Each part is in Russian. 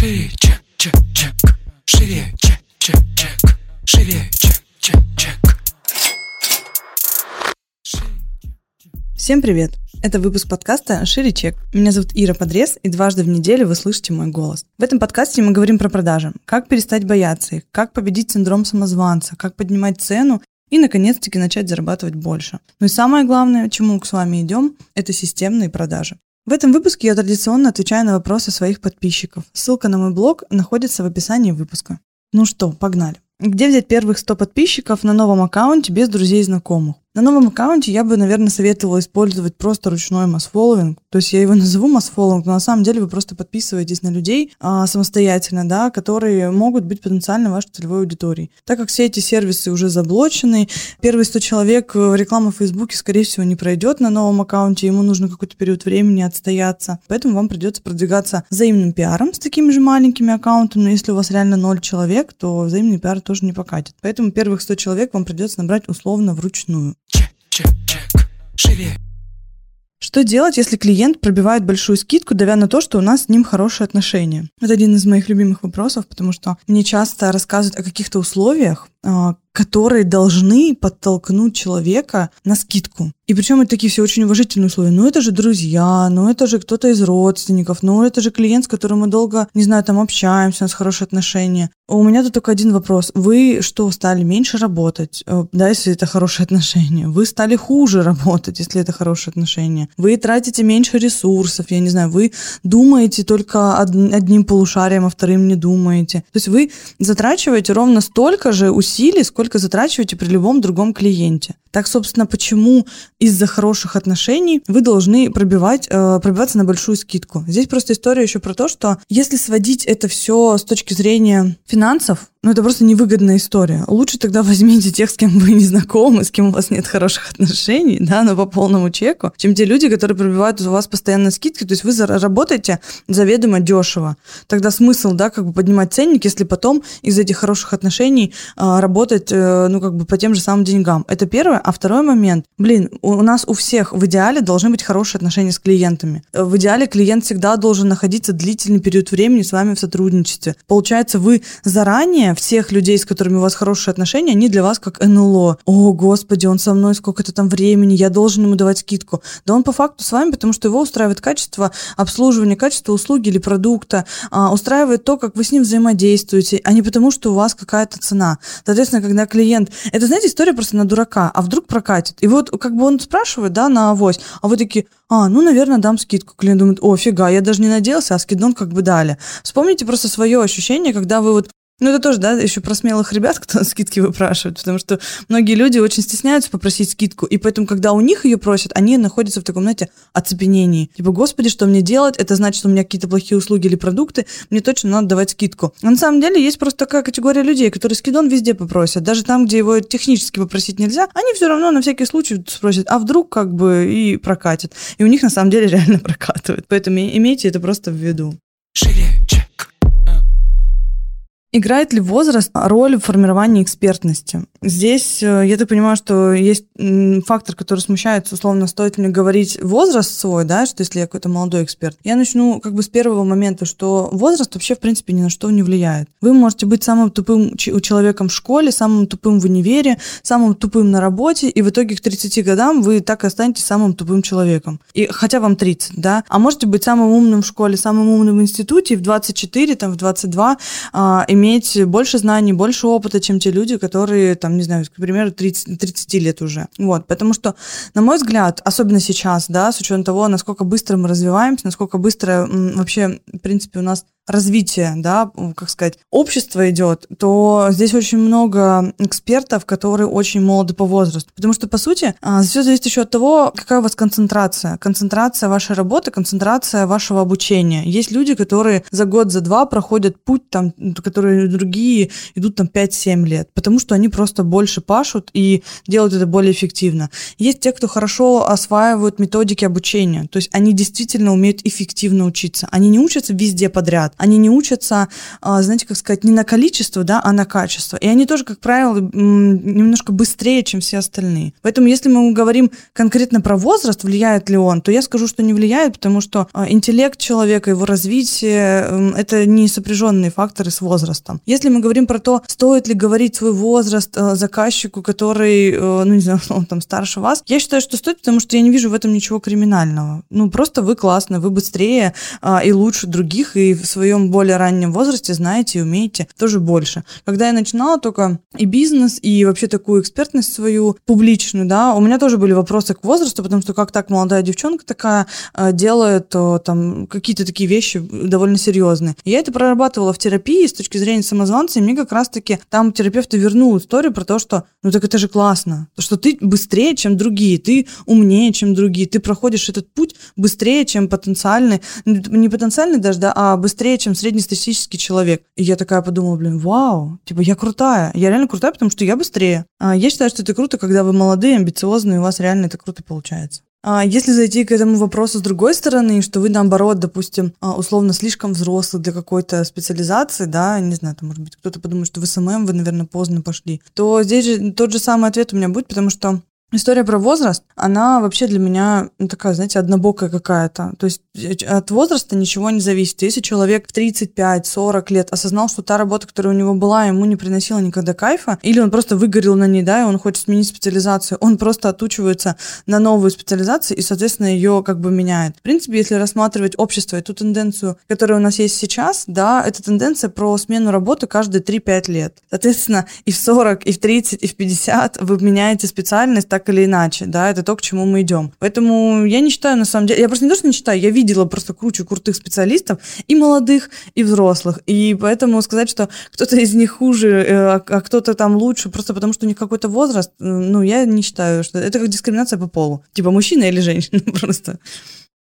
Шире, чек, чек, чек. Шире, чек, чек, чек. Шире, чек, чек, чек. Всем привет! Это выпуск подкаста «Шире чек». Меня зовут Ира Подрез, и дважды в неделю вы слышите мой голос. В этом подкасте мы говорим про продажи, как перестать бояться их, как победить синдром самозванца, как поднимать цену и, наконец-таки, начать зарабатывать больше. Ну и самое главное, чему мы с вами идем, это системные продажи. В этом выпуске я традиционно отвечаю на вопросы своих подписчиков. Ссылка на мой блог находится в описании выпуска. Ну что, погнали. Где взять первых 100 подписчиков на новом аккаунте без друзей и знакомых? На новом аккаунте я бы, наверное, советовала использовать просто ручной масс-фолловинг. То есть я его назову масс-фолловинг, но на самом деле вы просто подписываетесь на людей а, самостоятельно, да, которые могут быть потенциально вашей целевой аудиторией. Так как все эти сервисы уже заблочены, первые 100 человек реклама в Фейсбуке, скорее всего, не пройдет на новом аккаунте, ему нужно какой-то период времени отстояться. Поэтому вам придется продвигаться взаимным пиаром с такими же маленькими аккаунтами. Но если у вас реально 0 человек, то взаимный пиар тоже не покатит. Поэтому первых 100 человек вам придется набрать условно вручную. Шире. Что делать, если клиент пробивает большую скидку, давя на то, что у нас с ним хорошие отношения? Это один из моих любимых вопросов, потому что мне часто рассказывают о каких-то условиях, которые должны подтолкнуть человека на скидку. И причем это такие все очень уважительные условия. Ну, это же друзья, ну, это же кто-то из родственников, ну, это же клиент, с которым мы долго, не знаю, там общаемся, у нас хорошие отношения. У меня тут только один вопрос. Вы что, стали меньше работать, э, да, если это хорошие отношения? Вы стали хуже работать, если это хорошие отношения? Вы тратите меньше ресурсов, я не знаю, вы думаете только одним полушарием, а вторым не думаете. То есть вы затрачиваете ровно столько же усилий, сколько затрачиваете при любом другом клиенте. Так, собственно, почему из-за хороших отношений вы должны пробивать, э, пробиваться на большую скидку? Здесь просто история еще про то, что если сводить это все с точки зрения финансов, ну, это просто невыгодная история. Лучше тогда возьмите тех, с кем вы не знакомы, с кем у вас нет хороших отношений, да, но по полному чеку, чем те люди, которые пробивают у вас постоянно скидки. То есть вы работаете заведомо дешево. Тогда смысл, да, как бы поднимать ценник, если потом из этих хороших отношений а, работать, э, ну, как бы по тем же самым деньгам. Это первое. А второй момент, блин, у нас у всех в идеале должны быть хорошие отношения с клиентами. В идеале клиент всегда должен находиться длительный период времени с вами в сотрудничестве. Получается, вы заранее всех людей, с которыми у вас хорошие отношения, они для вас как НЛО. О, господи, он со мной сколько-то там времени, я должен ему давать скидку. Да он по факту с вами, потому что его устраивает качество обслуживания, качество услуги или продукта, а, устраивает то, как вы с ним взаимодействуете, а не потому, что у вас какая-то цена. Соответственно, когда клиент... Это, знаете, история просто на дурака, а вдруг прокатит. И вот как бы он спрашивает, да, на авось, а вы такие, а, ну, наверное, дам скидку. Клиент думает, о, фига, я даже не надеялся, а скидон как бы дали. Вспомните просто свое ощущение, когда вы вот ну, это тоже, да, еще про смелых ребят, кто скидки выпрашивает, потому что многие люди очень стесняются попросить скидку, и поэтому, когда у них ее просят, они находятся в таком, знаете, оцепенении. Типа, господи, что мне делать? Это значит, что у меня какие-то плохие услуги или продукты, мне точно надо давать скидку. А на самом деле есть просто такая категория людей, которые скидон везде попросят, даже там, где его технически попросить нельзя, они все равно на всякий случай спросят, а вдруг как бы и прокатит. И у них на самом деле реально прокатывает. Поэтому имейте это просто в виду. Играет ли возраст роль в формировании экспертности? Здесь, э, я так понимаю, что есть фактор, который смущает, условно, стоит ли говорить возраст свой, да, что если я какой-то молодой эксперт. Я начну как бы с первого момента, что возраст вообще, в принципе, ни на что не влияет. Вы можете быть самым тупым человеком в школе, самым тупым в универе, самым тупым на работе, и в итоге к 30 годам вы так и останетесь самым тупым человеком. И хотя вам 30, да. А можете быть самым умным в школе, самым умным в институте, и в 24, там, в 22 а, иметь больше знаний, больше опыта, чем те люди, которые, там, не знаю, к примеру, 30, 30 лет уже. Вот, потому что, на мой взгляд, особенно сейчас, да, с учетом того, насколько быстро мы развиваемся, насколько быстро вообще, в принципе, у нас развитие, да, как сказать, общество идет, то здесь очень много экспертов, которые очень молоды по возрасту. Потому что, по сути, а, все зависит еще от того, какая у вас концентрация. Концентрация вашей работы, концентрация вашего обучения. Есть люди, которые за год, за два проходят путь, там, которые другие идут там 5-7 лет, потому что они просто больше пашут и делают это более эффективно. Есть те, кто хорошо осваивают методики обучения, то есть они действительно умеют эффективно учиться. Они не учатся везде подряд, они не учатся, а, знаете, как сказать, не на количество, да, а на качество. И они тоже, как правило, немножко быстрее, чем все остальные. Поэтому, если мы говорим конкретно про возраст, влияет ли он, то я скажу, что не влияет, потому что а, интеллект человека, его развитие, это не сопряженные факторы с возрастом. Если мы говорим про то, стоит ли говорить свой возраст а, заказчику, который, ну, не знаю, он там старше вас, я считаю, что стоит, потому что я не вижу в этом ничего криминального. Ну, просто вы классно, вы быстрее и лучше других, и в своем более раннем возрасте знаете и умеете тоже больше. Когда я начинала только и бизнес, и вообще такую экспертность свою публичную, да, у меня тоже были вопросы к возрасту, потому что как так молодая девчонка такая э, делает э, там какие-то такие вещи довольно серьезные. Я это прорабатывала в терапии с точки зрения самозванца, и мне как раз-таки там терапевт вернул историю про то, что ну так это же классно, что ты быстрее, чем другие, ты умнее, чем другие, ты проходишь этот путь быстрее, чем потенциальный, не потенциальный даже, да, а быстрее, чем среднестатистический человек. И я такая подумала, блин, вау, типа я крутая, я реально крутая, потому что я быстрее. А я считаю, что это круто, когда вы молодые, амбициозные, у вас реально это круто получается. А если зайти к этому вопросу с другой стороны, что вы, наоборот, допустим, а, условно слишком взрослый для какой-то специализации, да, не знаю, там, может быть, кто-то подумает, что в SMM вы, наверное, поздно пошли, то здесь же тот же самый ответ у меня будет, потому что История про возраст, она вообще для меня ну, такая, знаете, однобокая какая-то. То есть э, от возраста ничего не зависит. Если человек в 35-40 лет осознал, что та работа, которая у него была, ему не приносила никогда кайфа, или он просто выгорел на ней, да, и он хочет сменить специализацию, он просто отучивается на новую специализацию и, соответственно, ее как бы меняет. В принципе, если рассматривать общество и ту тенденцию, которая у нас есть сейчас, да, это тенденция про смену работы каждые 3-5 лет. Соответственно, и в 40, и в 30, и в 50 вы меняете специальность так так или иначе, да, это то, к чему мы идем. Поэтому я не считаю, на самом деле, я просто не то, что не считаю, я видела просто кучу крутых специалистов, и молодых, и взрослых, и поэтому сказать, что кто-то из них хуже, э, а, а кто-то там лучше, просто потому что у них какой-то возраст, ну, я не считаю, что это как дискриминация по полу, типа мужчина или женщина просто.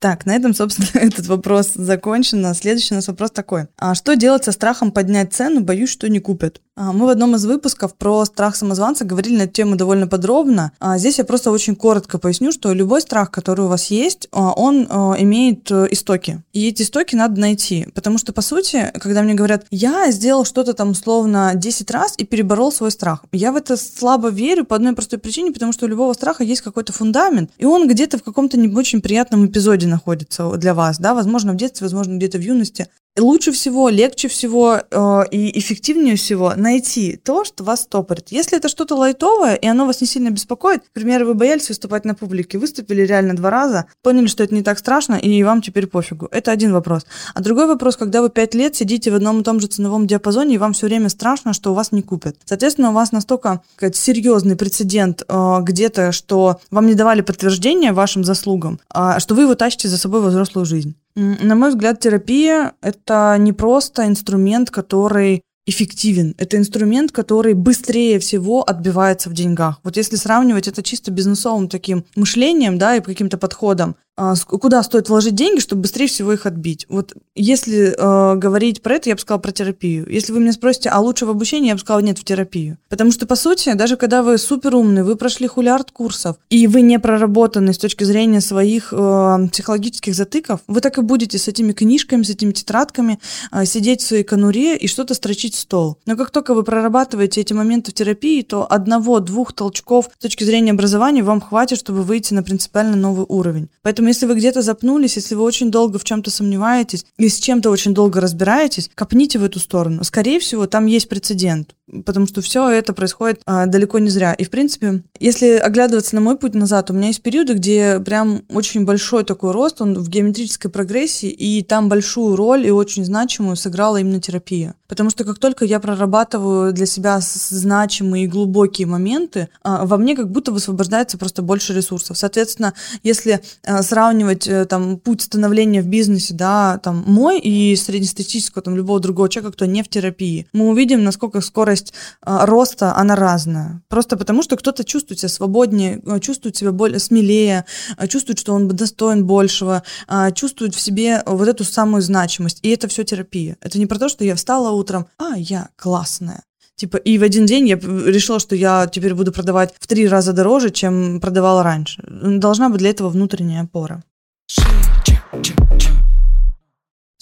Так, на этом, собственно, этот вопрос закончен. Следующий у нас вопрос такой. А что делать со страхом поднять цену? Боюсь, что не купят. А, мы в одном из выпусков про страх самозванца говорили на эту тему довольно подробно. А здесь я просто очень коротко поясню, что любой страх, который у вас есть, а, он имеет э, истоки. И эти истоки надо найти. Потому что, по сути, когда мне говорят, я сделал что-то там условно 10 раз и переборол свой страх, я в это слабо верю по одной простой причине, потому что у любого страха есть какой-то фундамент, и он где-то в каком-то не очень приятном эпизоде находится для вас, да, возможно, в детстве, возможно, где-то в юности лучше всего, легче всего э, и эффективнее всего найти то, что вас стопорит. Если это что-то лайтовое, и оно вас не сильно беспокоит, к примеру, вы боялись выступать на публике, выступили реально два раза, поняли, что это не так страшно, и вам теперь пофигу. Это один вопрос. А другой вопрос, когда вы пять лет сидите в одном и том же ценовом диапазоне, и вам все время страшно, что у вас не купят. Соответственно, у вас настолько сказать, серьезный прецедент э, где-то, что вам не давали подтверждения вашим заслугам, э, что вы его тащите за собой во взрослую жизнь. На мой взгляд, терапия — это не просто инструмент, который эффективен. Это инструмент, который быстрее всего отбивается в деньгах. Вот если сравнивать это чисто бизнесовым таким мышлением, да, и каким-то подходом, куда стоит вложить деньги, чтобы быстрее всего их отбить. Вот если э, говорить про это, я бы сказала про терапию. Если вы меня спросите, а лучше в обучении, я бы сказала нет, в терапию. Потому что, по сути, даже когда вы супер умный, вы прошли хулиард курсов, и вы не проработаны с точки зрения своих э, психологических затыков, вы так и будете с этими книжками, с этими тетрадками э, сидеть в своей конуре и что-то строчить в стол. Но как только вы прорабатываете эти моменты в терапии, то одного-двух толчков с точки зрения образования вам хватит, чтобы выйти на принципиально новый уровень. Поэтому Поэтому если вы где-то запнулись, если вы очень долго в чем-то сомневаетесь и с чем-то очень долго разбираетесь, копните в эту сторону. Скорее всего, там есть прецедент, потому что все это происходит а, далеко не зря. И, в принципе, если оглядываться на мой путь назад, у меня есть периоды, где прям очень большой такой рост, он в геометрической прогрессии, и там большую роль и очень значимую сыграла именно терапия. Потому что как только я прорабатываю для себя значимые и глубокие моменты, а, во мне как будто высвобождается просто больше ресурсов. Соответственно, если а, сравнивать э, там путь становления в бизнесе, да, там мой и среднестатистического там любого другого человека, кто не в терапии, мы увидим, насколько скорость э, роста, она разная. Просто потому, что кто-то чувствует себя свободнее, э, чувствует себя более смелее, э, чувствует, что он достоин большего, э, чувствует в себе вот эту самую значимость. И это все терапия. Это не про то, что я встала утром, а, я классная. Типа, и в один день я решила, что я теперь буду продавать в три раза дороже, чем продавала раньше. Должна быть для этого внутренняя опора.